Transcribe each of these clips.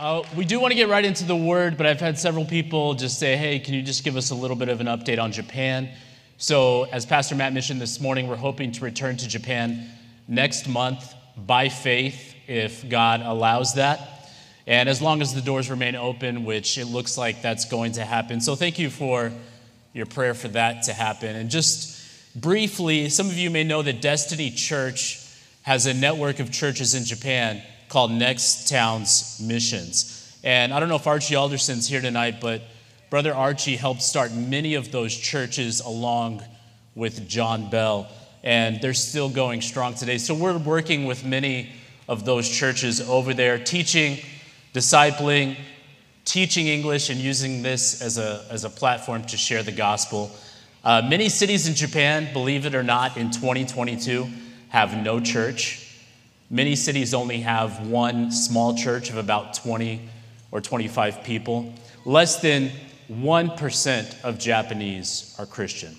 Uh, we do want to get right into the word, but I've had several people just say, hey, can you just give us a little bit of an update on Japan? So, as Pastor Matt mentioned this morning, we're hoping to return to Japan next month by faith, if God allows that. And as long as the doors remain open, which it looks like that's going to happen. So, thank you for your prayer for that to happen. And just briefly, some of you may know that Destiny Church has a network of churches in Japan called Next Towns Missions. And I don't know if Archie Alderson's here tonight, but Brother Archie helped start many of those churches along with John Bell, and they're still going strong today. So we're working with many of those churches over there, teaching, discipling, teaching English, and using this as a, as a platform to share the gospel. Uh, many cities in Japan, believe it or not, in 2022 have no church. Many cities only have one small church of about 20 or 25 people. Less than 1% of Japanese are Christian.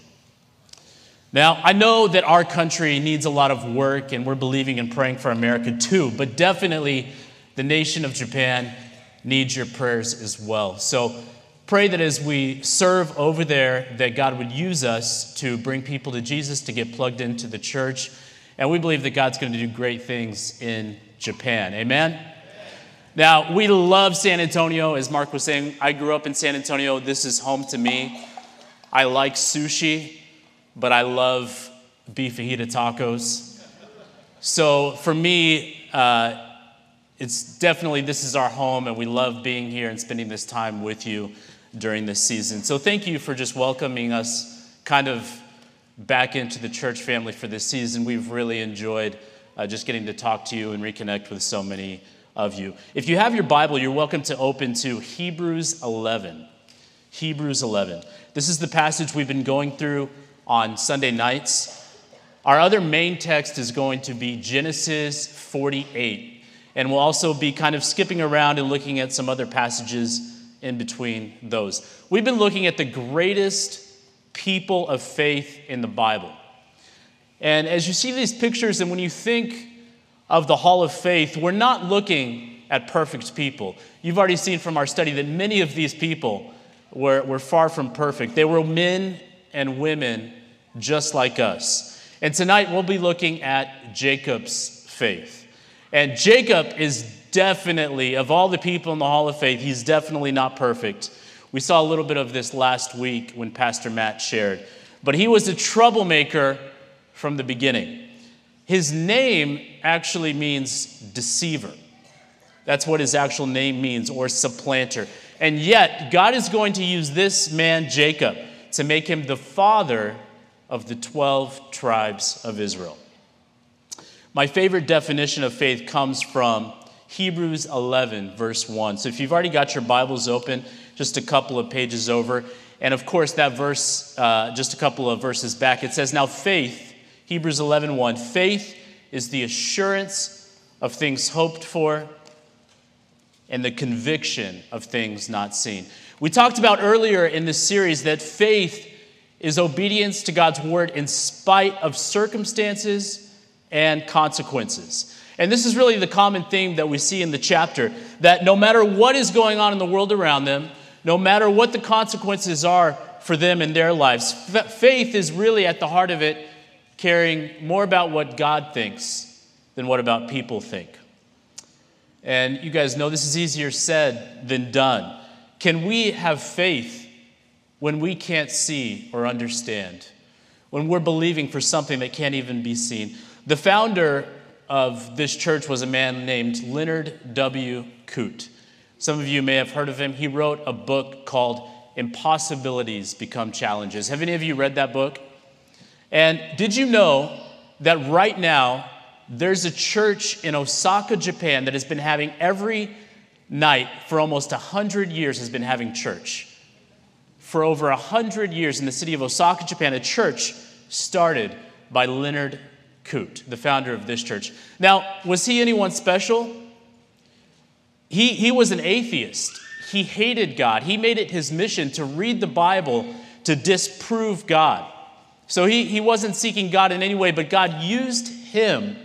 Now, I know that our country needs a lot of work, and we're believing and praying for America too, but definitely the nation of Japan needs your prayers as well. So pray that as we serve over there, that God would use us to bring people to Jesus, to get plugged into the church and we believe that God's going to do great things in Japan. Amen? Now, we love San Antonio. As Mark was saying, I grew up in San Antonio. This is home to me. I like sushi, but I love beef fajita tacos. So for me, uh, it's definitely this is our home, and we love being here and spending this time with you during this season. So thank you for just welcoming us kind of back into the church family for this season. We've really enjoyed uh, just getting to talk to you and reconnect with so many of you. If you have your Bible, you're welcome to open to Hebrews 11. Hebrews 11. This is the passage we've been going through on Sunday nights. Our other main text is going to be Genesis 48. And we'll also be kind of skipping around and looking at some other passages in between those. We've been looking at the greatest people of faith in the Bible. And as you see these pictures, and when you think of the Hall of Faith, we're not looking at perfect people. You've already seen from our study that many of these people were, were far from perfect. They were men and women just like us. And tonight we'll be looking at Jacob's faith. And Jacob is definitely, of all the people in the Hall of Faith, he's definitely not perfect. We saw a little bit of this last week when Pastor Matt shared. But he was a troublemaker from the beginning. His name actually means deceiver. That's what his actual name means, or supplanter. And yet, God is going to use this man, Jacob, to make him the father of the 12 tribes of Israel. My favorite definition of faith comes from Hebrews 11, verse 1. So if you've already got your Bibles open, just a couple of pages over. And of course, that verse, uh, just a couple of verses back, it says, Now faith, Hebrews 11 1, faith is the assurance of things hoped for and the conviction of things not seen. We talked about earlier in this series that faith is obedience to God's word in spite of circumstances and consequences. And this is really the common theme that we see in the chapter that no matter what is going on in the world around them, no matter what the consequences are for them in their lives. Faith is really at the heart of it, caring more about what God thinks than what about people think. And you guys know this is easier said than done. Can we have faith when we can't see or understand? When we're believing for something that can't even be seen? The founder of this church was a man named Leonard W. Coote. Some of you may have heard of him. He wrote a book called Impossibilities Become Challenges. Have any of you read that book? And did you know that right now there's a church in Osaka, Japan that has been having every night for almost 100 years has been having church. For over 100 years in the city of Osaka, Japan, a church started by Leonard Coote, the founder of this church. Now, was he anyone special? He, he was an atheist. He hated God. He made it his mission to read the Bible to disprove God. So he, he wasn't seeking God in any way, but God used him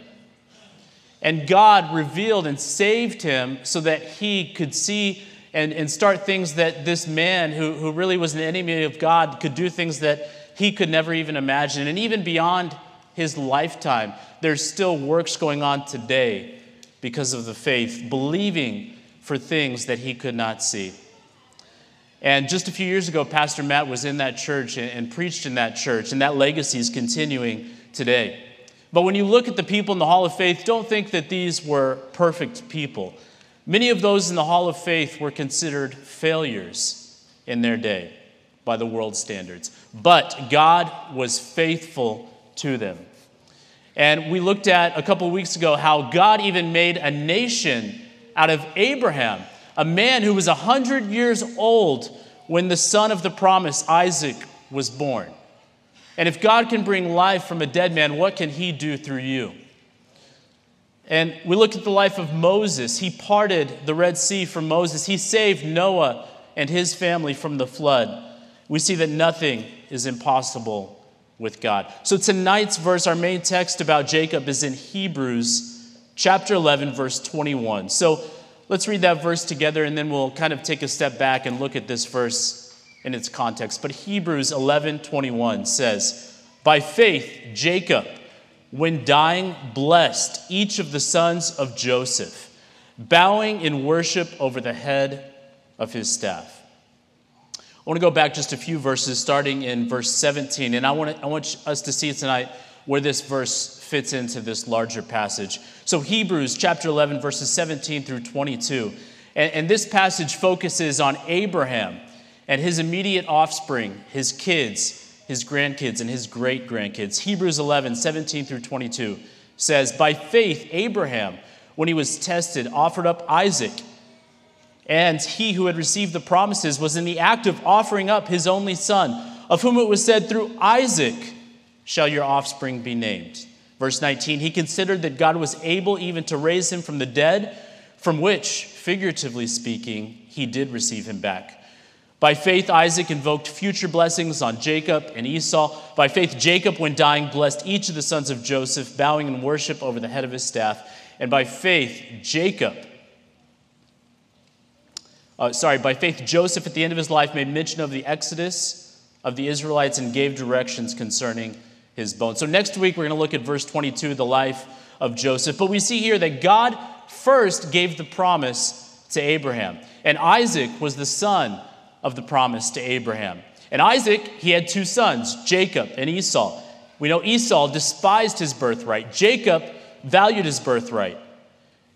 And God revealed and saved him so that he could see and, and start things that this man, who, who really was an enemy of God, could do things that he could never even imagine. And even beyond his lifetime, there's still works going on today because of the faith, believing for things that he could not see. And just a few years ago, Pastor Matt was in that church and, and preached in that church, and that legacy is continuing today. But when you look at the people in the Hall of Faith, don't think that these were perfect people. Many of those in the Hall of Faith were considered failures in their day by the world standards. But God was faithful to them. And we looked at a couple weeks ago how God even made a nation out of Abraham, a man who was 100 years old when the son of the promise, Isaac, was born. And if God can bring life from a dead man, what can he do through you? And we look at the life of Moses. He parted the Red Sea for Moses, he saved Noah and his family from the flood. We see that nothing is impossible with God. So tonight's verse, our main text about Jacob, is in Hebrews chapter 11, verse 21. So let's read that verse together and then we'll kind of take a step back and look at this verse in its context. But Hebrews 11 21 says, By faith, Jacob, when dying, blessed each of the sons of Joseph, bowing in worship over the head of his staff. I want to go back just a few verses, starting in verse 17. And I want, to, I want us to see tonight where this verse fits into this larger passage. So, Hebrews chapter 11, verses 17 through 22. And, and this passage focuses on Abraham and his immediate offspring, his kids, his grandkids, and his great grandkids. Hebrews 11, 17 through 22 says, By faith, Abraham, when he was tested, offered up Isaac. And he who had received the promises was in the act of offering up his only son, of whom it was said, Through Isaac shall your offspring be named. Verse 19, he considered that God was able even to raise him from the dead, from which, figuratively speaking, he did receive him back. By faith, Isaac invoked future blessings on Jacob and Esau. By faith, Jacob, when dying, blessed each of the sons of Joseph, bowing in worship over the head of his staff. And by faith, Jacob, uh, sorry, by faith, Joseph at the end of his life made mention of the exodus of the Israelites and gave directions concerning his bones. So next week, we're going to look at verse 22, the life of Joseph. But we see here that God first gave the promise to Abraham, and Isaac was the son of the promise to Abraham. And Isaac, he had two sons, Jacob and Esau. We know Esau despised his birthright, Jacob valued his birthright.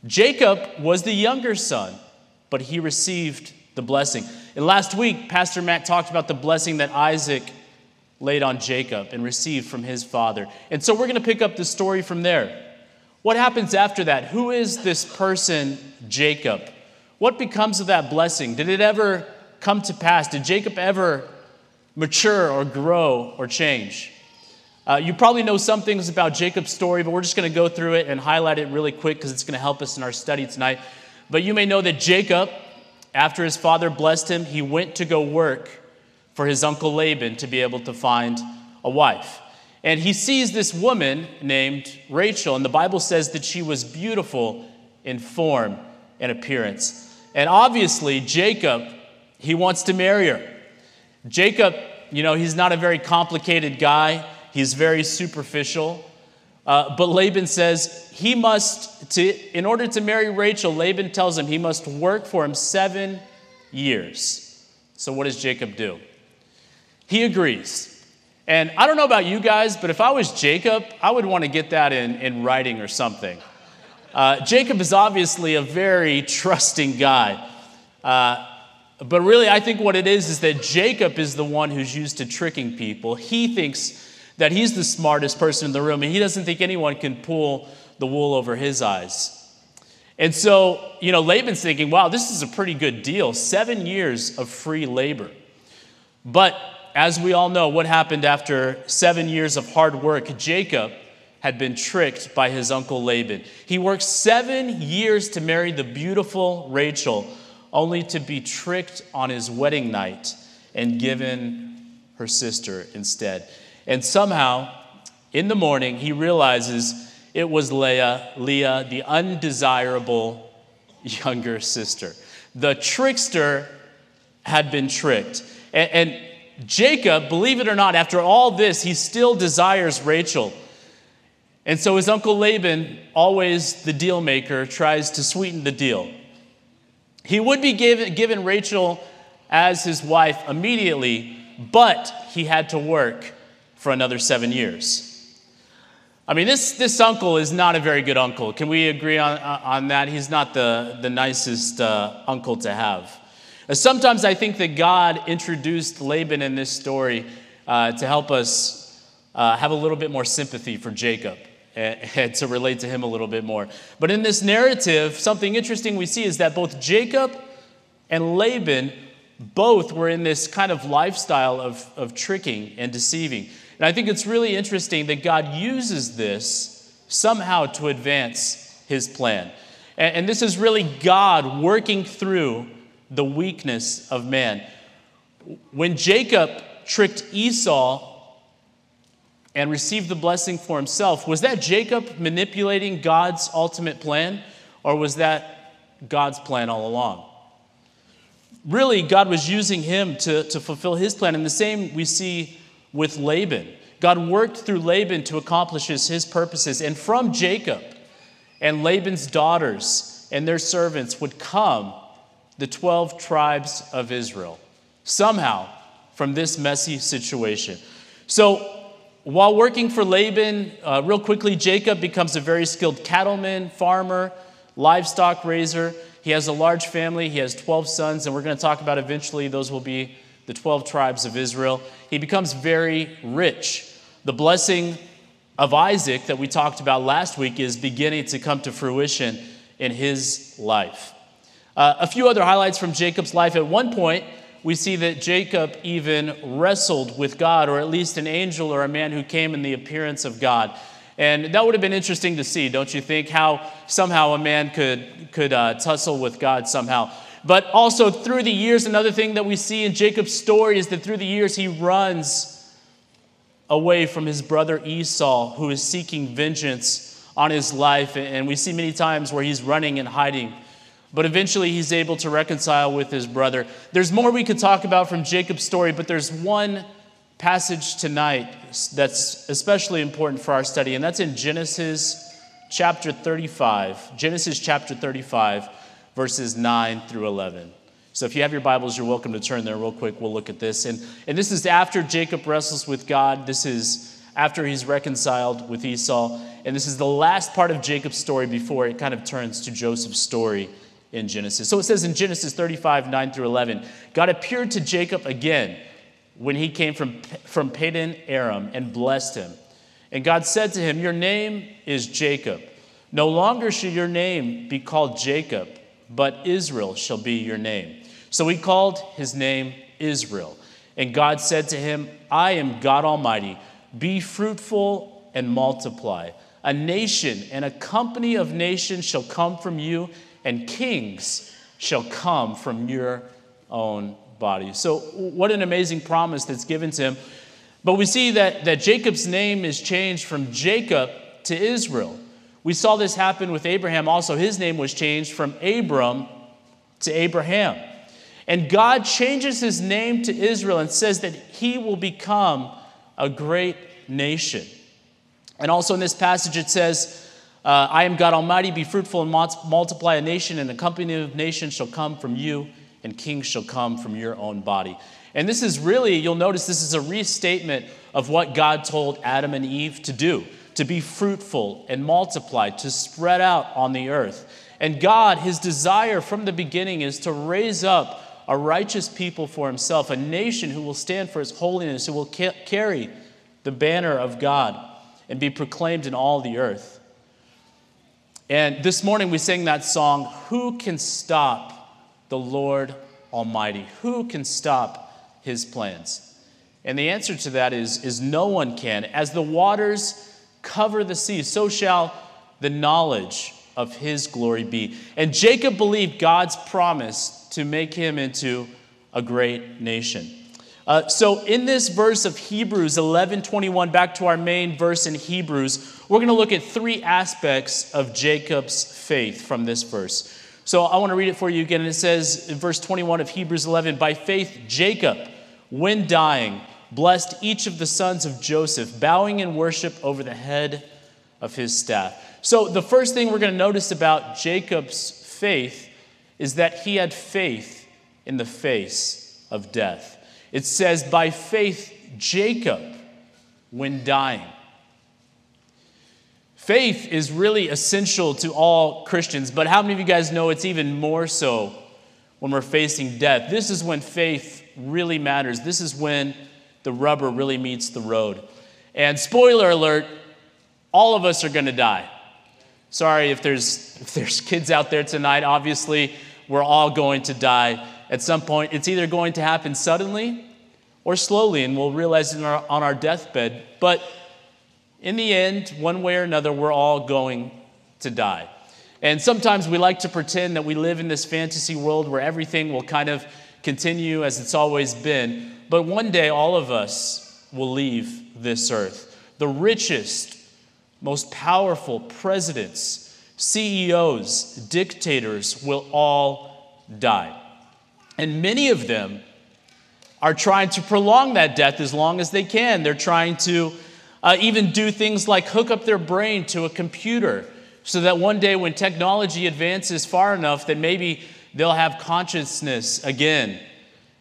Jacob was the younger son, but he received the blessing. And last week, Pastor Matt talked about the blessing that Isaac laid on Jacob and received from his father. And so we're going to pick up the story from there. What happens after that? Who is this person, Jacob? What becomes of that blessing? Did it ever come to pass? Did Jacob ever mature or grow or change? Uh, you probably know some things about Jacob's story, but we're just going to go through it and highlight it really quick because it's going to help us in our study tonight. But you may know that Jacob, after his father blessed him, he went to go work for his uncle Laban to be able to find a wife. And he sees this woman named Rachel, and the Bible says that she was beautiful in form and appearance. And obviously, Jacob he wants to marry her. Jacob, you know, he's not a very complicated guy, he's very superficial. Uh, but Laban says he must, to, in order to marry Rachel, Laban tells him he must work for him seven years. So, what does Jacob do? He agrees. And I don't know about you guys, but if I was Jacob, I would want to get that in, in writing or something. Uh, Jacob is obviously a very trusting guy. Uh, but really, I think what it is is that Jacob is the one who's used to tricking people. He thinks that he's the smartest person in the room, and he doesn't think anyone can pull the wool over his eyes. And so, you know, Laban's thinking, wow, this is a pretty good deal seven years of free labor. But as we all know, what happened after seven years of hard work? Jacob had been tricked by his uncle Laban. He worked seven years to marry the beautiful Rachel only to be tricked on his wedding night and given her sister instead. And somehow, in the morning, he realizes it was Leah, Leah, the undesirable younger sister. The trickster had been tricked. And, and, Jacob, believe it or not, after all this, he still desires Rachel. And so his uncle Laban, always the deal maker, tries to sweeten the deal. He would be given, given Rachel as his wife immediately, but he had to work for another seven years. I mean, this, this uncle is not a very good uncle. Can we agree on, on that? He's not the, the nicest uh, uncle to have. Uh, sometimes I think that God introduced Laban in this story uh, to help us uh, have a little bit more sympathy for Jacob and, and to relate to him a little bit more. But in this narrative, something interesting we see is that both Jacob and Laban both were in this kind of lifestyle of, of tricking and deceiving. And I think it's really interesting that God uses this somehow to advance his plan. And, and this is really God working through the weakness of man. When Jacob tricked Esau and received the blessing for himself, was that Jacob manipulating God's ultimate plan, or was that God's plan all along? Really, God was using him to, to fulfill his plan. And the same we see with Laban. God worked through Laban to accomplish his, his purposes. And from Jacob and Laban's daughters and their servants would come the 12 tribes of Israel, somehow from this messy situation. So, while working for Laban, uh, real quickly, Jacob becomes a very skilled cattleman, farmer, livestock raiser. He has a large family. He has 12 sons, and we're going to talk about eventually those will be the 12 tribes of Israel. He becomes very rich. The blessing of Isaac that we talked about last week is beginning to come to fruition in his life. Uh, a few other highlights from Jacob's life. At one point, we see that Jacob even wrestled with God, or at least an angel or a man who came in the appearance of God. And that would have been interesting to see, don't you think? How somehow a man could, could uh, tussle with God somehow. But also through the years, another thing that we see in Jacob's story is that through the years he runs away from his brother Esau, who is seeking vengeance on his life. And we see many times where he's running and hiding. But eventually he's able to reconcile with his brother. There's more we could talk about from Jacob's story, but there's one passage tonight that's especially important for our study, and that's in Genesis chapter 35. Genesis chapter 35, verses 9 through 11. So if you have your Bibles, you're welcome to turn there real quick. We'll look at this. And, and this is after Jacob wrestles with God. This is after he's reconciled with Esau. And this is the last part of Jacob's story before it kind of turns to Joseph's story in Genesis. So it says in Genesis 35, 9 through 11, God appeared to Jacob again when he came from, from Padan Aram and blessed him. And God said to him, Your name is Jacob. No longer shall your name be called Jacob, but Israel shall be your name. So he called his name Israel. And God said to him, I am God Almighty. Be fruitful and multiply. A nation and a company of nations shall come from you, and kings shall come from your own body. So, what an amazing promise that's given to him. But we see that, that Jacob's name is changed from Jacob to Israel. We saw this happen with Abraham also. His name was changed from Abram to Abraham. And God changes his name to Israel and says that he will become a great nation. And also in this passage, it says, uh, I am God Almighty, be fruitful and multiply a nation, and a company of nations shall come from you, and kings shall come from your own body. And this is really, you'll notice this is a restatement of what God told Adam and Eve to do to be fruitful and multiply, to spread out on the earth. And God, his desire from the beginning is to raise up a righteous people for himself, a nation who will stand for his holiness, who will ca- carry the banner of God and be proclaimed in all the earth. And this morning we sang that song, Who Can Stop the Lord Almighty? Who can stop his plans? And the answer to that is, is no one can. As the waters cover the sea, so shall the knowledge of his glory be. And Jacob believed God's promise to make him into a great nation. Uh, so, in this verse of Hebrews 11 21, back to our main verse in Hebrews, we're going to look at three aspects of Jacob's faith from this verse. So, I want to read it for you again. it says in verse 21 of Hebrews 11 By faith, Jacob, when dying, blessed each of the sons of Joseph, bowing in worship over the head of his staff. So, the first thing we're going to notice about Jacob's faith is that he had faith in the face of death. It says, by faith, Jacob, when dying. Faith is really essential to all Christians, but how many of you guys know it's even more so when we're facing death? This is when faith really matters. This is when the rubber really meets the road. And spoiler alert, all of us are going to die. Sorry if there's, if there's kids out there tonight. Obviously, we're all going to die at some point. It's either going to happen suddenly or slowly, and we'll realize it our, on our deathbed. But in the end, one way or another, we're all going to die. And sometimes we like to pretend that we live in this fantasy world where everything will kind of continue as it's always been. But one day, all of us will leave this earth. The richest, most powerful presidents, CEOs, dictators will all die. And many of them are trying to prolong that death as long as they can. They're trying to uh, even do things like hook up their brain to a computer so that one day when technology advances far enough that maybe they'll have consciousness again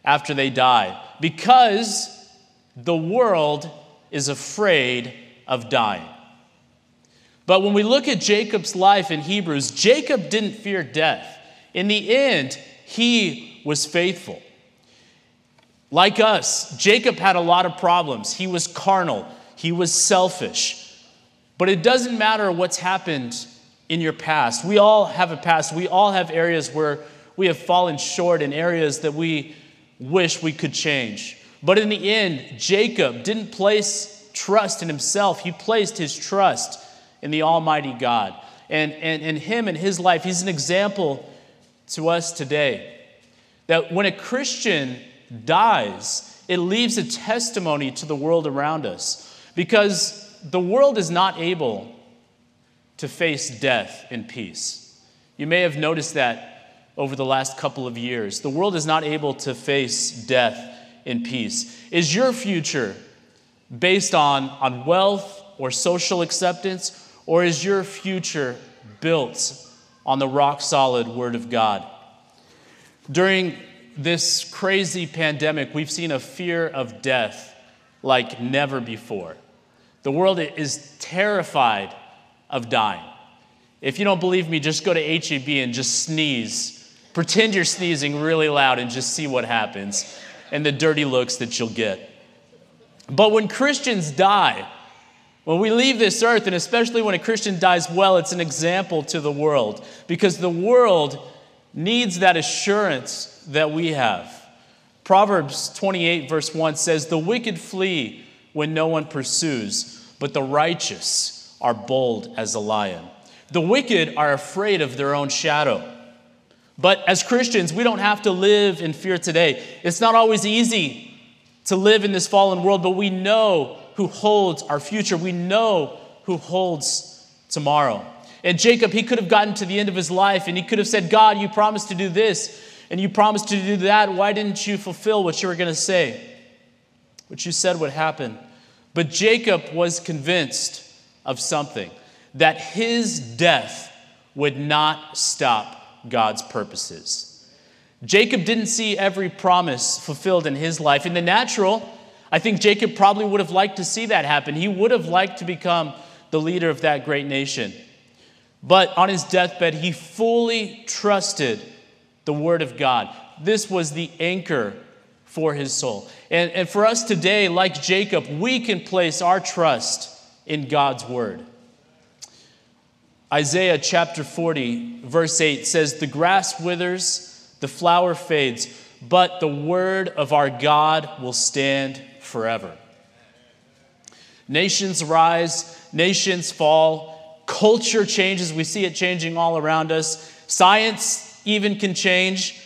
after they die because the world is afraid of dying. But when we look at Jacob's life in Hebrews, Jacob didn't fear death. In the end, he was faithful. Like us, Jacob had a lot of problems. He was carnal, he was selfish. But it doesn't matter what's happened in your past. We all have a past. We all have areas where we have fallen short in areas that we wish we could change. But in the end, Jacob didn't place trust in himself, he placed his trust in the Almighty God. And, and, and him and his life, he's an example to us today that when a Christian dies, it leaves a testimony to the world around us because the world is not able to face death in peace. You may have noticed that over the last couple of years. The world is not able to face death in peace. Is your future based on, on wealth or social acceptance, or is your future built on the rock solid Word of God? During this crazy pandemic, we've seen a fear of death like never before. The world is terrified of dying. If you don't believe me, just go to HEB and just sneeze. Pretend you're sneezing really loud and just see what happens and the dirty looks that you'll get. But when Christians die, when we leave this earth, and especially when a Christian dies well, it's an example to the world because the world needs that assurance that we have. Proverbs 28, verse 1 says, The wicked flee when no one pursues, but the righteous are bold as a lion. The wicked are afraid of their own shadow. But as Christians, we don't have to live in fear today. It's not always easy to live in this fallen world, but we know who holds our future. We know who holds tomorrow. And Jacob, he could have gotten to the end of his life and he could have said, God, you promised to do this and you promised to do that. Why didn't you fulfill what you were going to say? What you said would happen. But Jacob was convinced of something that his death would not stop God's purposes. Jacob didn't see every promise fulfilled in his life. In the natural, I think Jacob probably would have liked to see that happen. He would have liked to become the leader of that great nation. But on his deathbed, he fully trusted the Word of God. This was the anchor for his soul. And, and for us today, like Jacob, we can place our trust in God's Word. Isaiah chapter 40, verse 8 says, The grass withers, the flower fades, but the word of our God will stand forever. Nations rise, nations fall, Culture changes, we see it changing all around us. Science even can change.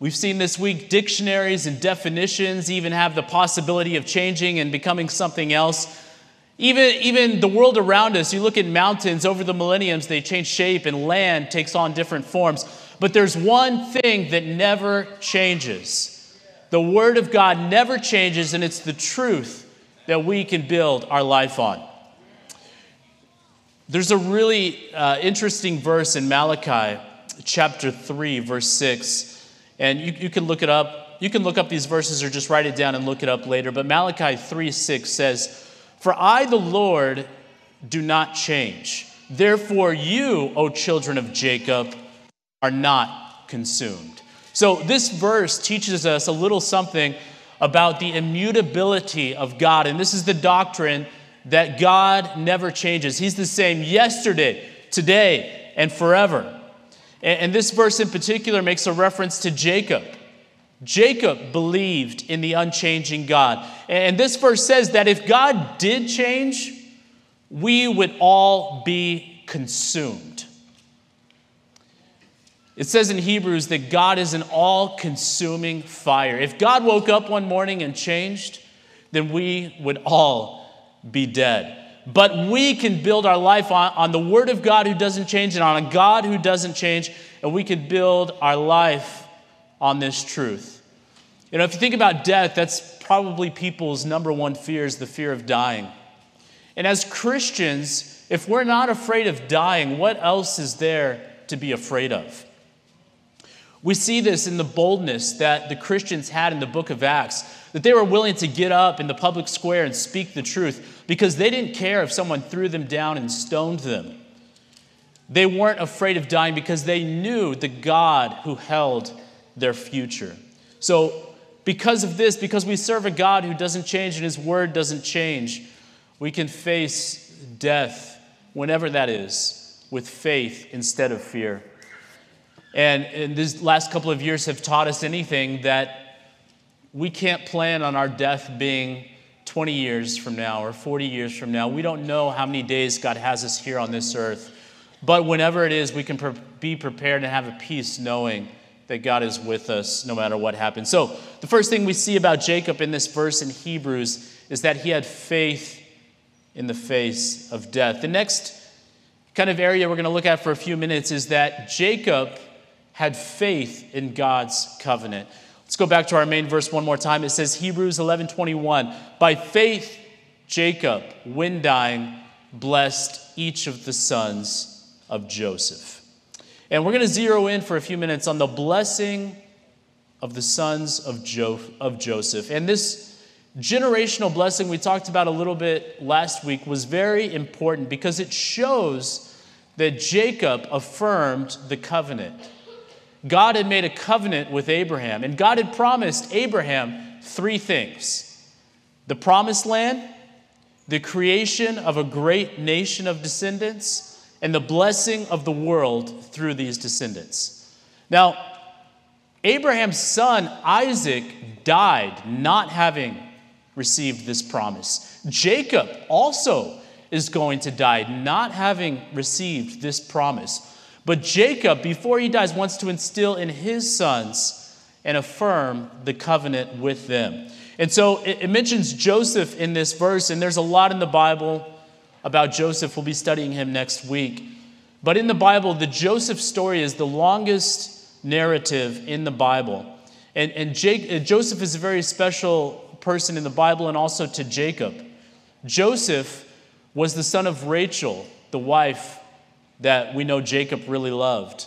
We've seen this week dictionaries and definitions even have the possibility of changing and becoming something else. Even, even the world around us, you look at mountains over the millenniums, they change shape and land takes on different forms. But there's one thing that never changes. The Word of God never changes, and it's the truth that we can build our life on. There's a really uh, interesting verse in Malachi chapter 3, verse 6, and you, you can look it up. You can look up these verses or just write it down and look it up later. But Malachi 3, 6 says, For I, the Lord, do not change. Therefore, you, O children of Jacob, are not consumed. So, this verse teaches us a little something about the immutability of God. And this is the doctrine that God never changes. He's the same yesterday, today, and forever. And, this verse in particular makes a reference to Jacob. Jacob believed in the unchanging God. And this verse says that if God did change, we would all be consumed. It says in Hebrews that God is an all consuming fire. If God woke up one morning and changed, then we would all be dead. But we can build our life on, on the Word of God who doesn't change and on a God who doesn't change, and we can build our life on this truth. You know, if you think about death, that's probably people's number one fear is the fear of dying. And as Christians, if we're not afraid of dying, what else is there to be afraid of? We see this in the boldness that the Christians had in the book of Acts, that they were willing to get up in the public square and speak the truth because they didn't care if someone threw them down and stoned them. They weren't afraid of dying because they knew the God who held their future. So, because of this, because we serve a God who doesn't change and his word doesn't change, we can face death, whenever that is, with faith instead of fear. And, these last couple of years have taught us anything that we can't plan on our death being 20 years from now or 40 years from now. We don't know how many days God has us here on this earth. But whenever it is, we can pre- be prepared and have a peace knowing that God is with us no matter what happens. So, the first thing we see about Jacob in this verse in Hebrews is that he had faith in the face of death. The next kind of area we're going to look at for a few minutes is that Jacob had faith in God's covenant. Let's go back to our main verse one more time. It says Hebrews 11:21, "By faith Jacob, when dying, blessed each of the sons of Joseph." And we're going to zero in for a few minutes on the blessing of the sons of, jo- of Joseph. And this generational blessing we talked about a little bit last week was very important because it shows that Jacob affirmed the covenant. God had made a covenant with Abraham, and God had promised Abraham three things the promised land, the creation of a great nation of descendants, and the blessing of the world through these descendants. Now, Abraham's son Isaac died not having received this promise. Jacob also is going to die not having received this promise. But Jacob, before he dies, wants to instill in his sons and affirm the covenant with them. And so it, mentions Joseph in this verse, and there's a lot in the Bible about Joseph. We'll be studying him next week. But in the Bible, the Joseph story is the longest narrative in the Bible. And, and Jake, uh, Joseph is a very special person in the Bible and also to Jacob. Joseph was the son of Rachel, the wife that we know Jacob really loved.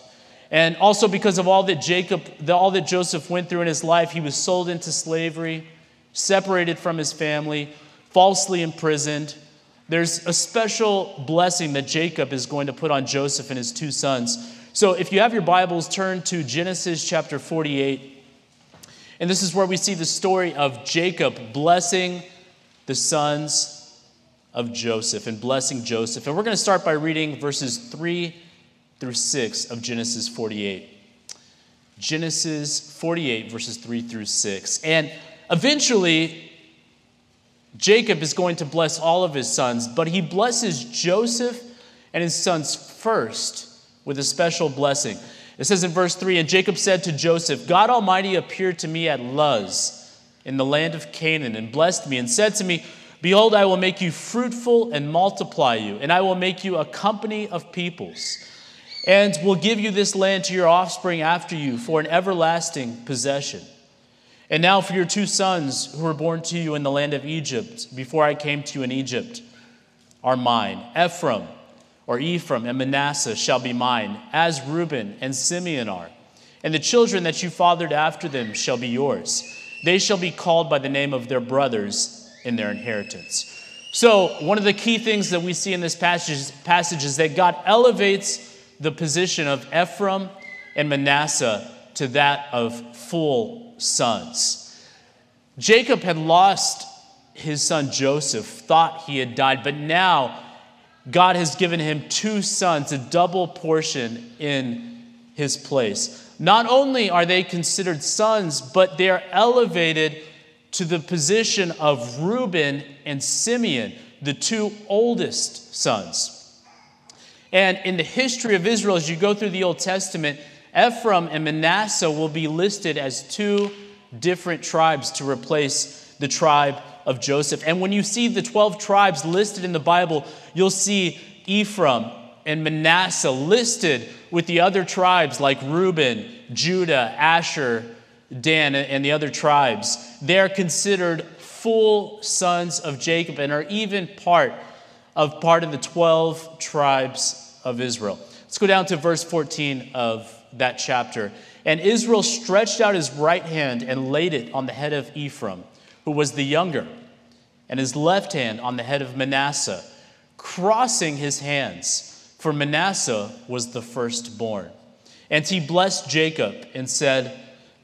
And also because of all that Jacob, all that Joseph went through in his life, he was sold into slavery, separated from his family, falsely imprisoned. There's a special blessing that Jacob is going to put on Joseph and his two sons. So if you have your Bibles, turn to Genesis chapter 48. And this is where we see the story of Jacob blessing the sons of Joseph and blessing Joseph. And we're going to start by reading verses 3 through 6 of Genesis 48. Genesis 48, verses 3 through 6. And eventually, Jacob is going to bless all of his sons, but he blesses Joseph and his sons first with a special blessing. It says in verse 3 And Jacob said to Joseph, God Almighty appeared to me at Luz in the land of Canaan and blessed me and said to me, Behold, I will make you fruitful and multiply you, and I will make you a company of peoples, and will give you this land to your offspring after you for an everlasting possession. And now for your two sons who were born to you in the land of Egypt, before I came to you in Egypt, are mine. Ephraim, or Ephraim, and Manasseh shall be mine, as Reuben and Simeon are. And the children that you fathered after them shall be yours. They shall be called by the name of their brothers in their inheritance. So, one of the key things that we see in this passage, passage is that God elevates the position of Ephraim and Manasseh to that of full sons. Jacob had lost his son Joseph, thought he had died, but now God has given him two sons, a double portion in his place. Not only are they considered sons, but they are elevated to the position of Reuben and Simeon, the two oldest sons. And in the history of Israel, as you go through the Old Testament, Ephraim and Manasseh will be listed as two different tribes to replace the tribe of Joseph. And when you see the 12 tribes listed in the Bible, you'll see Ephraim and Manasseh listed with the other tribes like Reuben, Judah, Asher, Dan, and the other tribes. They're considered full sons of Jacob and are even part of part of the 12 tribes of Israel. Let's go down to verse 14 of that chapter. And Israel stretched out his right hand and laid it on the head of Ephraim, who was the younger, and his left hand on the head of Manasseh, crossing his hands, for Manasseh was the firstborn. And he blessed Jacob and said,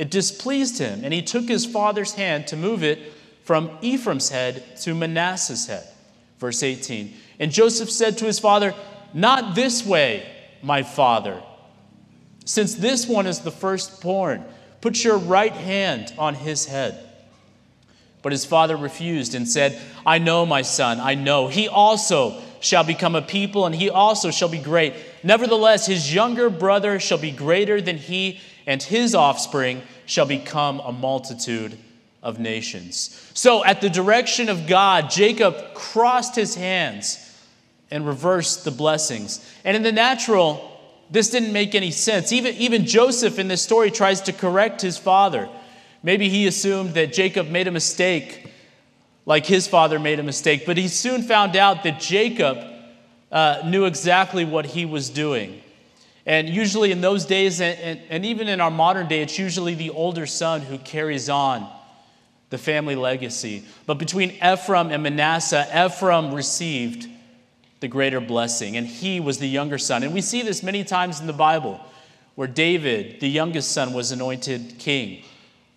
it displeased him, and he took his father's hand to move it from Ephraim's head to Manasseh's head. Verse 18. And Joseph said to his father, Not this way, my father. Since this one is the firstborn, put your right hand on his head. But his father refused and said, I know, my son, I know. He also shall become a people, and he also shall be great. Nevertheless, his younger brother shall be greater than he, and his offspring shall become a multitude of nations. So, at the direction of God, Jacob crossed his hands and reversed the blessings. And in the natural, this didn't make any sense. Even, even Joseph in this story tries to correct his father. Maybe he assumed that Jacob made a mistake like his father made a mistake. But he soon found out that Jacob uh, knew exactly what he was doing. And usually in those days, and, and, even in our modern day, it's usually the older son who carries on the family legacy. But between Ephraim and Manasseh, Ephraim received the greater blessing, and he was the younger son. And we see this many times in the Bible where David, the youngest son, was anointed king.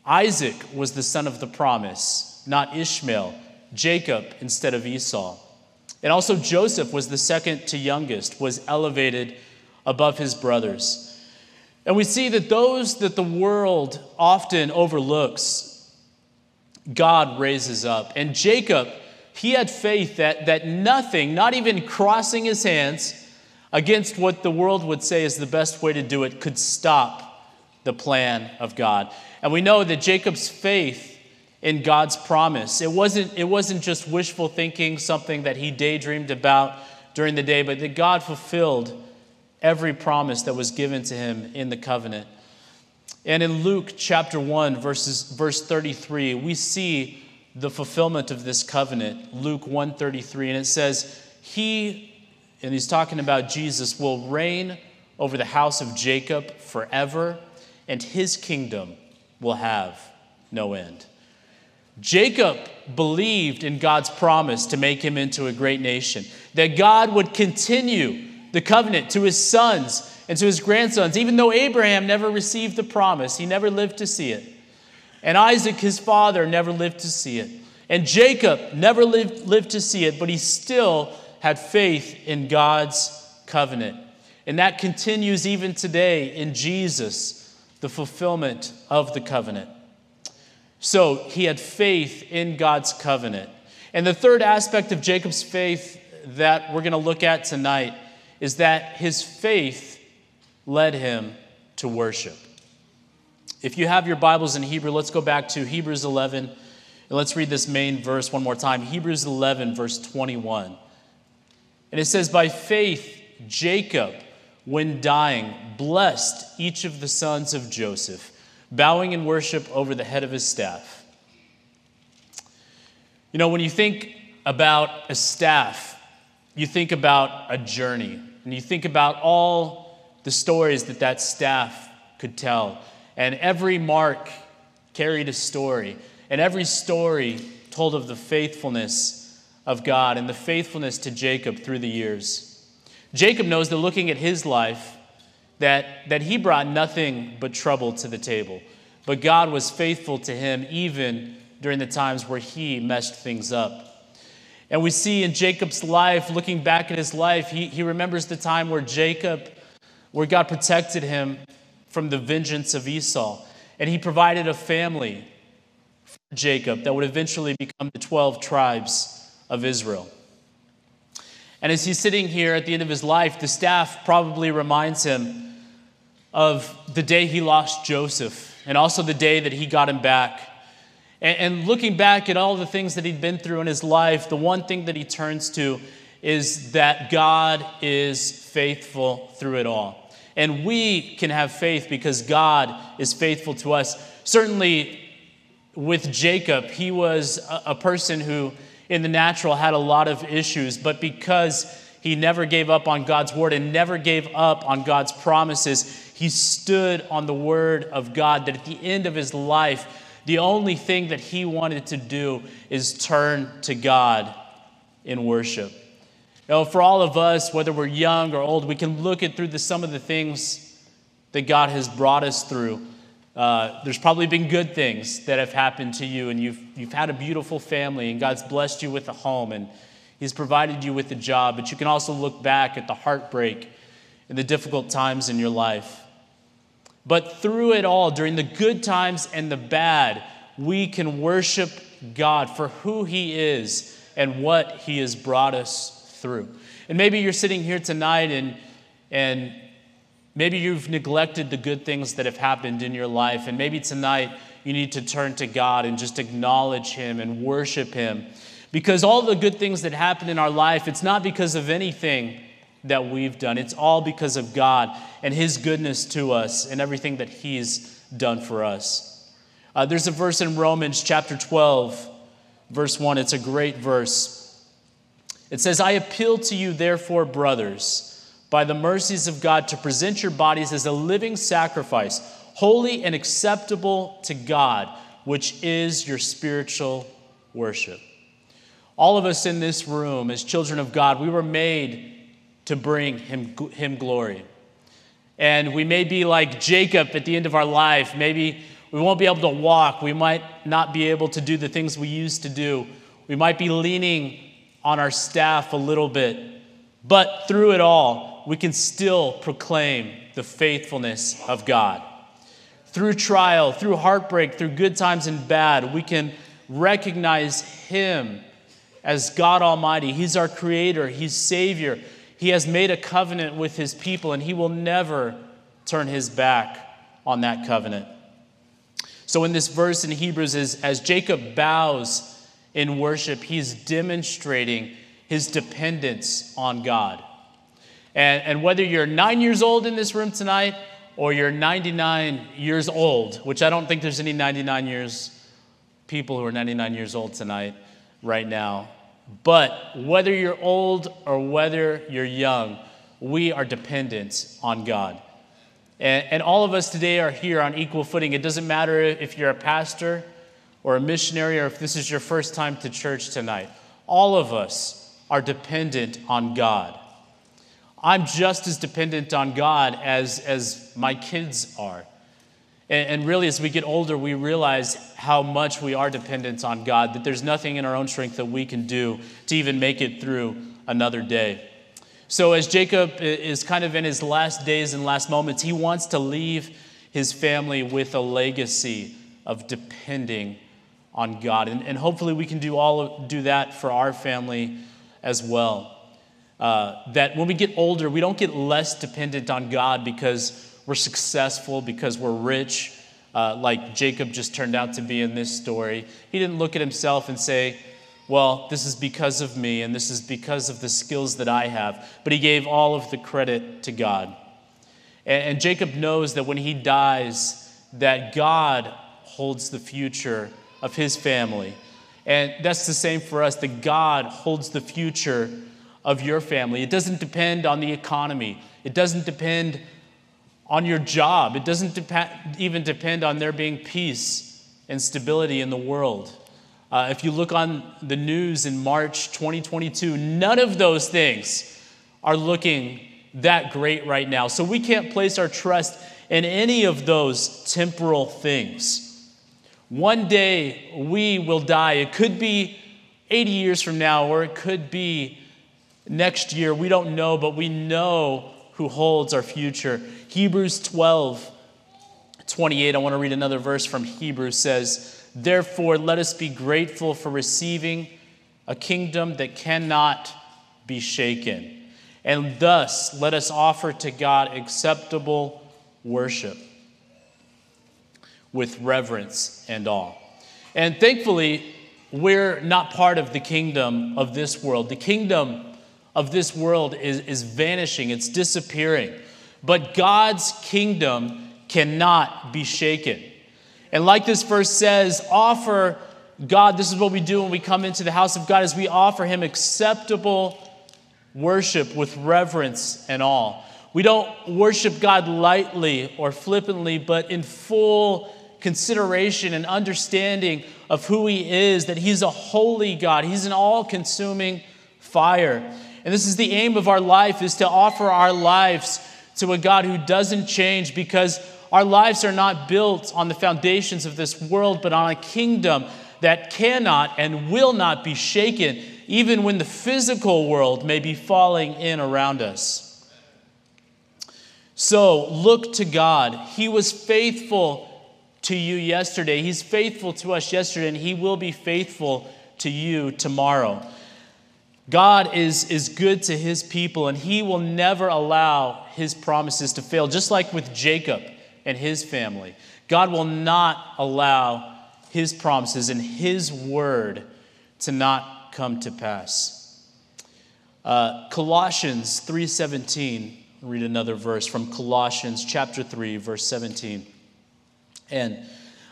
Isaac was the son of the promise not Ishmael, Jacob instead of Esau. And also Joseph was the second to youngest, was elevated above his brothers. And we see that those that the world often overlooks, God raises up. And Jacob, he had faith that, that nothing, not even crossing his hands against what the world would say is the best way to do it, could stop the plan of God. And we know that Jacob's faith in God's promise. It wasn't, it wasn't just wishful thinking, something that he daydreamed about during the day, but that God fulfilled every promise that was given to him in the covenant. And in Luke chapter 1, verses, verse 33, we see the fulfillment of this covenant, Luke 1:33, and it says, He, and he's talking about Jesus, will reign over the house of Jacob forever, and his kingdom will have no end. Jacob believed in God's promise to make him into a great nation, that God would continue the covenant to his sons and to his grandsons, even though Abraham never received the promise, he never lived to see it. And Isaac, his father, never lived to see it. And Jacob never lived, lived to see it, but he still had faith in God's covenant. And that continues even today in Jesus, the fulfillment of the covenant. So he had faith in God's covenant. And the third aspect of Jacob's faith that we're going to look at tonight is that his faith led him to worship. If you have your Bibles in Hebrew, let's go back to Hebrews 11 and let's read this main verse one more time. Hebrews 11, verse 21. And it says, By faith, Jacob, when dying, blessed each of the sons of Joseph, bowing in worship over the head of his staff. You know, when you think about a staff, you think about a journey, and you think about all the stories that that staff could tell. And every mark carried a story, and every story told of the faithfulness of God and the faithfulness to Jacob through the years. Jacob knows that looking at his life, that, that he brought nothing but trouble to the table. But God was faithful to him even during the times where he messed things up. And we see in Jacob's life, looking back at his life, he, he remembers the time where Jacob, where God protected him from the vengeance of Esau. And he provided a family for Jacob that would eventually become the 12 tribes of Israel. And as he's sitting here at the end of his life, the staff probably reminds him of the day he lost Joseph and also the day that he got him back. And, looking back at all the things that he'd been through in his life, the one thing that he turns to is that God is faithful through it all. And we can have faith because God is faithful to us. Certainly, with Jacob, he was a person who in the natural had a lot of issues, but because he never gave up on God's word and never gave up on God's promises, he stood on the word of God that at the end of his life, the only thing that he wanted to do is turn to God in worship. You know, for all of us, whether we're young or old, we can look at through the, some of the things that God has brought us through. Uh, there's probably been good things that have happened to you, and you've, you've had a beautiful family, and God's blessed you with a home, and He's provided you with a job. But you can also look back at the heartbreak and the difficult times in your life. But through it all, during the good times and the bad, we can worship God for who He is and what He has brought us through. And maybe you're sitting here tonight and, and Maybe you've neglected the good things that have happened in your life, and maybe tonight you need to turn to God and just acknowledge Him and worship Him. Because all the good things that happen in our life, it's not because of anything that we've done, it's all because of God and His goodness to us and everything that He's done for us. Uh, there's a verse in Romans chapter 12, verse 1. It's a great verse. It says, I appeal to you, therefore, brothers by the mercies of God to present your bodies as a living sacrifice, holy and acceptable to God, which is your spiritual worship. All of us in this room, as children of God, we were made to bring him, him glory. And we may be like Jacob at the end of our life. Maybe we won't be able to walk. We might not be able to do the things we used to do. We might be leaning on our staff a little bit. But through it all, we can still proclaim the faithfulness of God. Through trial, through heartbreak, through good times and bad, we can recognize Him as God Almighty. He's our Creator, He's Savior. He has made a covenant with His people, and He will never turn His back on that covenant. So, in this verse in Hebrews, as, as Jacob bows in worship, he's demonstrating his dependence on God. And, and whether you're nine years old in this room tonight or you're 99 years old, which I don't think there's any 99 years people who are 99 years old tonight, right now. But whether you're old or whether you're young, we are dependent on God. And, and all of us today are here on equal footing. It doesn't matter if you're a pastor or a missionary or if this is your first time to church tonight. All of us are dependent on God. I'm just as dependent on God as, as my kids are. And, really, as we get older, we realize how much we are dependent on God, that there's nothing in our own strength that we can do to even make it through another day. So, as Jacob is kind of in his last days and last moments, he wants to leave his family with a legacy of depending on God. And, and hopefully, we can do, all, do that for our family as well. Uh, that when we get older, we don't get less dependent on God because we're successful, because we're rich, uh, like Jacob just turned out to be in this story. He didn't look at himself and say, Well, this is because of me, and this is because of the skills that I have. But he gave all of the credit to God. And, and Jacob knows that when he dies, that God holds the future of his family. And that's the same for us, that God holds the future of your family. It doesn't depend on the economy, it doesn't depend on your job, it doesn't dep- even depend on there being peace and stability in the world. Uh, if you look on the news in March 2022, none of those things are looking that great right now. So we can't place our trust in any of those temporal things. One day we will die. It could be 80 years from now, or it could be next year. We don't know, but we know who holds our future. Hebrews 12, 28. I want to read another verse from Hebrews says, Therefore, let us be grateful for receiving a kingdom that cannot be shaken. And thus, let us offer to God acceptable worship with reverence and awe. And thankfully, we're not part of the kingdom of this world. The kingdom of this world is, is vanishing, it's disappearing. But God's kingdom cannot be shaken. And like this verse says, offer God, this is what we do when we come into the house of God, is we offer him acceptable worship with reverence and awe. We don't worship God lightly or flippantly, but in full consideration and understanding of who He is, that He's a holy God, He's an all consuming fire. And this is the aim of our life is to offer our lives to a God who doesn't change because our lives are not built on the foundations of this world, but on a kingdom that cannot and will not be shaken, even when the physical world may be falling in around us. So look to God. He was faithful to you yesterday. He's faithful to us yesterday, and He will be faithful to you tomorrow. God is, is good to His people, and He will never allow His promises to fail, just like with Jacob and his family. God will not allow His promises and His word to not come to pass. Uh, Colossians 3:17. Read another verse from Colossians chapter 3, verse 17. And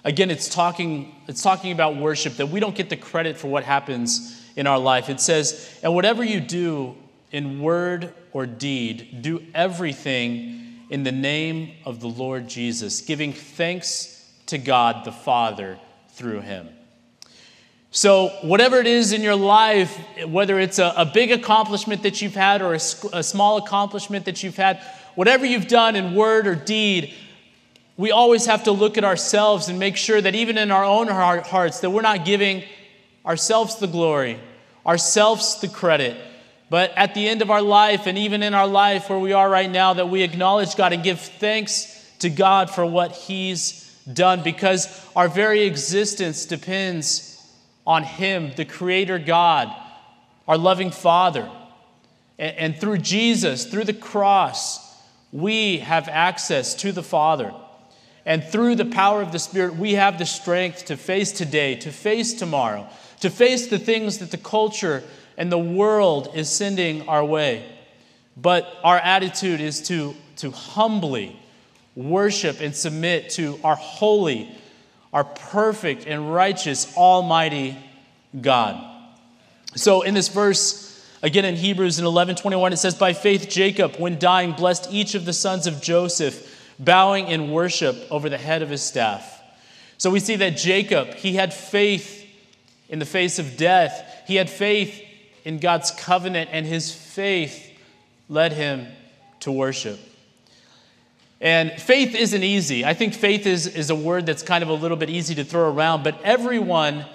again, it's talking, it's talking about worship, that we don't get the credit for what happens in our life. It says, And whatever you do in word or deed, do everything in the name of the Lord Jesus, giving thanks to God the Father through him. So, whatever it is in your life, whether it's a, a big accomplishment that you've had or a, a small accomplishment that you've had, whatever you've done in word or deed, we always have to look at ourselves and make sure that even in our own hearts that we're not giving ourselves the glory ourselves the credit. But at the end of our life and even in our life where we are right now that we acknowledge god and give thanks to god for what he's done because our very existence depends on him the creator god our loving father. And, through jesus through the cross we have access to the father and through the power of the Spirit, we have the strength to face today, to face tomorrow, to face the things that the culture and the world is sending our way. But our attitude is to, to humbly worship and submit to our holy, our perfect, and righteous, almighty God. So in this verse, again in Hebrews in 11 21, it says, By faith, Jacob, when dying, blessed each of the sons of Joseph bowing in worship over the head of his staff. So we see that Jacob, he had faith in the face of death. He had faith in God's covenant, and his faith led him to worship. And faith isn't easy. I think faith is, is a word that's kind of a little bit easy to throw around, but everyone,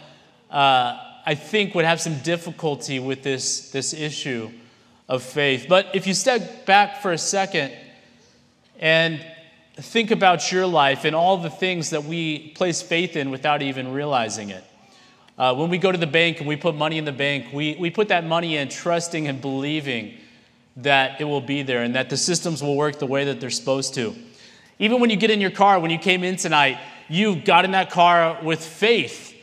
uh, I think, would have some difficulty with this, this issue of faith. But if you step back for a second and think about your life and all the things that we place faith in without even realizing it. Uh, when we go to the bank and we put money in the bank, we, we put that money in trusting and believing that it will be there and that the systems will work the way that they're supposed to. Even when you get in your car, when you came in tonight, you got in that car with faith.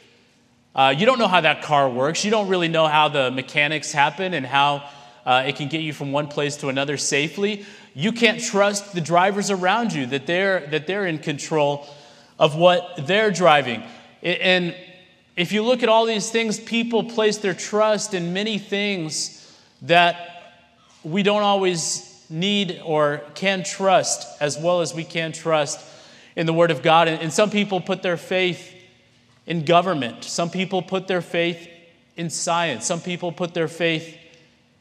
Uh, you don't know how that car works. You don't really know how the mechanics happen and how uh, it can get you from one place to another safely. You can't trust the drivers around you that they're, that they're in control of what they're driving. And if you look at all these things, people place their trust in many things that we don't always need or can trust as well as we can trust in the Word of God. And, some people put their faith in government, some people put their faith in science, some people put their faith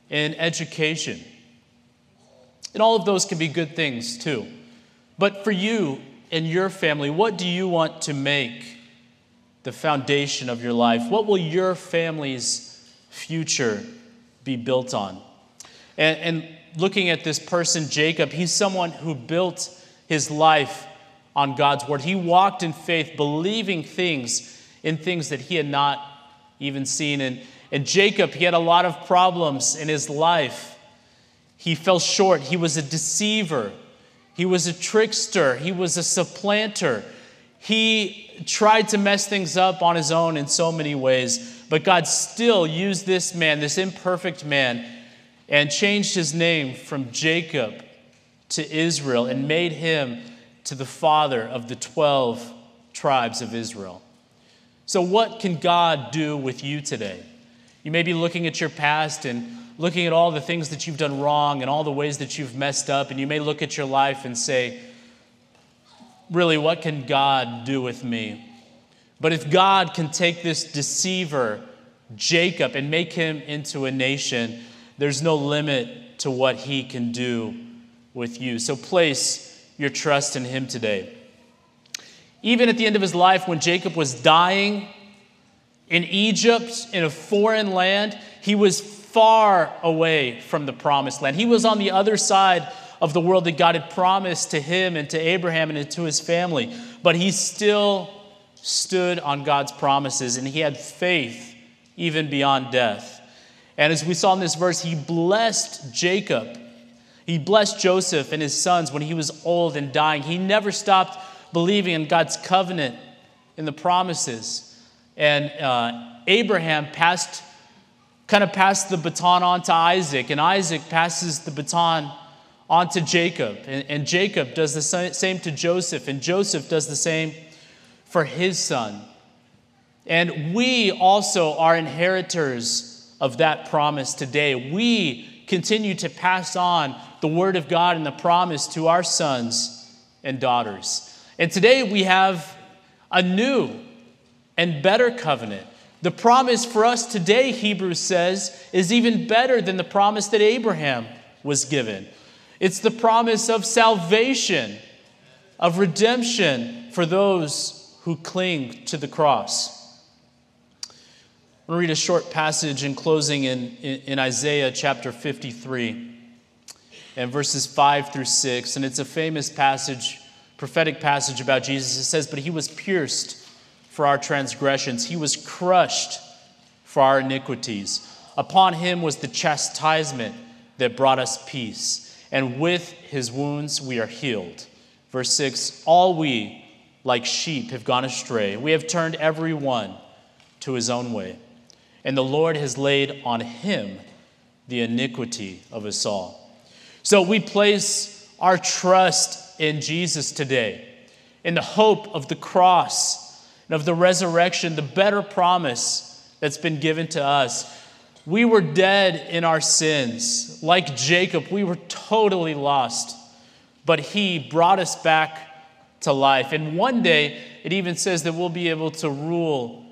in education. And all of those can be good things too. But for you and your family, what do you want to make the foundation of your life? What will your family's future be built on? And, and looking at this person, Jacob, he's someone who built his life on God's word. He walked in faith, believing things in things that he had not even seen. And, and Jacob, he had a lot of problems in his life. He fell short. He was a deceiver. He was a trickster. He was a supplanter. He tried to mess things up on his own in so many ways. But God still used this man, this imperfect man, and changed his name from Jacob to Israel and made him to the father of the 12 tribes of Israel. So, what can God do with you today? You may be looking at your past and looking at all the things that you've done wrong and all the ways that you've messed up, and you may look at your life and say, Really, what can God do with me? But if God can take this deceiver, Jacob, and make him into a nation, there's no limit to what He can do with you. So place your trust in Him today. Even at the end of his life, when Jacob was dying in Egypt, in a foreign land, he was far away from the promised land. He was on the other side of the world that God had promised to him and to Abraham and to his family. But he still stood on God's promises and he had faith even beyond death. And as we saw in this verse, he blessed Jacob. He blessed Joseph and his sons when he was old and dying. He never stopped believing in God's covenant, in the promises. And uh, Abraham passed, kind of passed the baton on to Isaac, and Isaac passes the baton on to Jacob. And, and Jacob does the same to Joseph, and Joseph does the same for his son. And we also are inheritors of that promise today. We continue to pass on the word of God and the promise to our sons and daughters. And today we have a new and better covenant. The promise for us today, Hebrews says, is even better than the promise that Abraham was given. It's the promise of salvation, of redemption for those who cling to the cross. I'm going to read a short passage in closing in, in, Isaiah chapter 53 and verses 5 through 6. And it's a famous passage, prophetic passage about Jesus. It says, But he was pierced for our transgressions, he was crushed for our iniquities. Upon him was the chastisement that brought us peace, and with his wounds we are healed. Verse 6 All we, like sheep, have gone astray. We have turned every one to his own way and the Lord has laid on him the iniquity of us all. So we place our trust in Jesus today, in the hope of the cross and of the resurrection, the better promise that's been given to us. We were dead in our sins. Like Jacob, we were totally lost, but he brought us back to life. And one day, it even says that we'll be able to rule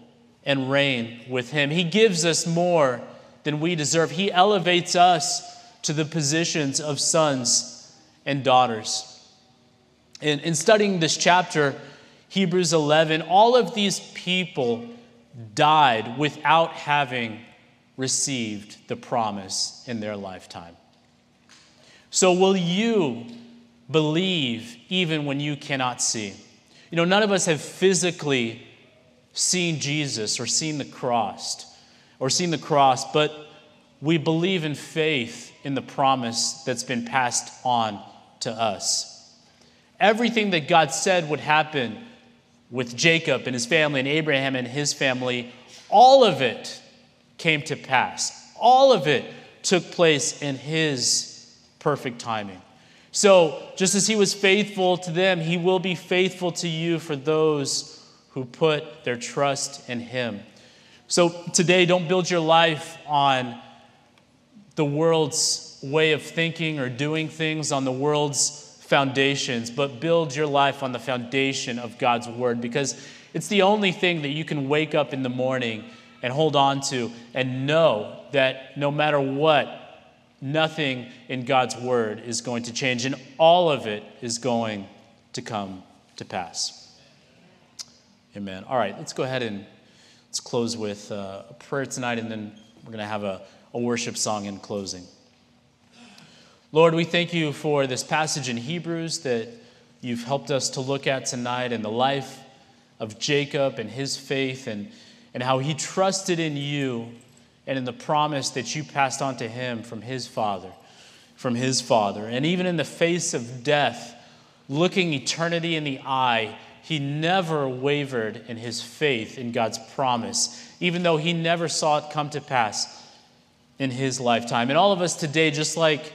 and reign with Him. He gives us more than we deserve. He elevates us to the positions of sons and daughters. In, in studying this chapter, Hebrews 11, all of these people died without having received the promise in their lifetime. So, will you believe even when you cannot see? You know, none of us have physically seen Jesus or seen the cross or seen the cross, but we believe in faith in the promise that's been passed on to us. Everything that God said would happen with Jacob and his family and Abraham and his family, all of it came to pass. All of it took place in his perfect timing. So, just as he was faithful to them, he will be faithful to you for those who put their trust in him. So, today, don't build your life on the world's way of thinking or doing things, on the world's foundations, but build your life on the foundation of God's word because it's the only thing that you can wake up in the morning and hold on to and know that no matter what, nothing in God's word is going to change, and all of it is going to come to pass. Amen. All right, let's go ahead and let's close with uh, a prayer tonight, and then we're going to have a, a worship song in closing. Lord, we thank you for this passage in Hebrews that you've helped us to look at tonight and the life of Jacob and his faith and, and how he trusted in you and in the promise that you passed on to him from his father, from his father. And even in the face of death, looking eternity in the eye, he never wavered in his faith in God's promise, even though he never saw it come to pass in his lifetime. And all of us today, just like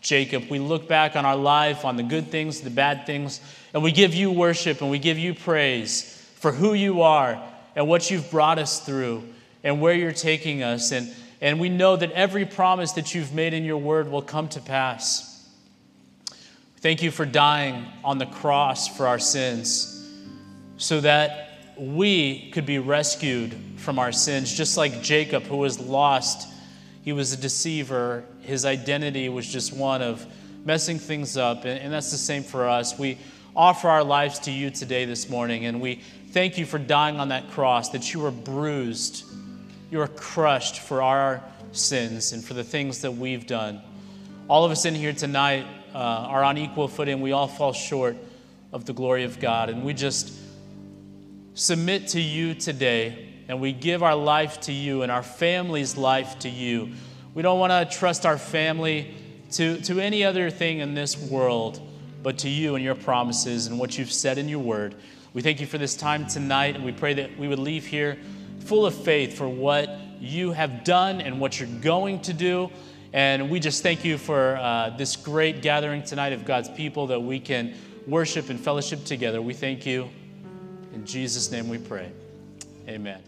Jacob, we look back on our life, on the good things, the bad things, and we give you worship and we give you praise for who you are and what you've brought us through and where you're taking us. And, and we know that every promise that you've made in your word will come to pass. Thank you for dying on the cross for our sins so that we could be rescued from our sins, just like Jacob, who was lost. He was a deceiver. His identity was just one of messing things up. And, and that's the same for us. We offer our lives to you today, this morning, and we thank you for dying on that cross, that you were bruised you were crushed for our sins and for the things that we've done. All of us in here tonight uh, are on equal footing. We all fall short of the glory of God. And we just submit to you today and we give our life to you and our family's life to you. We don't want to trust our family to, to any other thing in this world but to you and your promises and what you've said in your word. We thank you for this time tonight and we pray that we would leave here full of faith for what you have done and what you're going to do. And we just thank you for uh, this great gathering tonight of God's people that we can worship and fellowship together. We thank you. In Jesus' name we pray. Amen.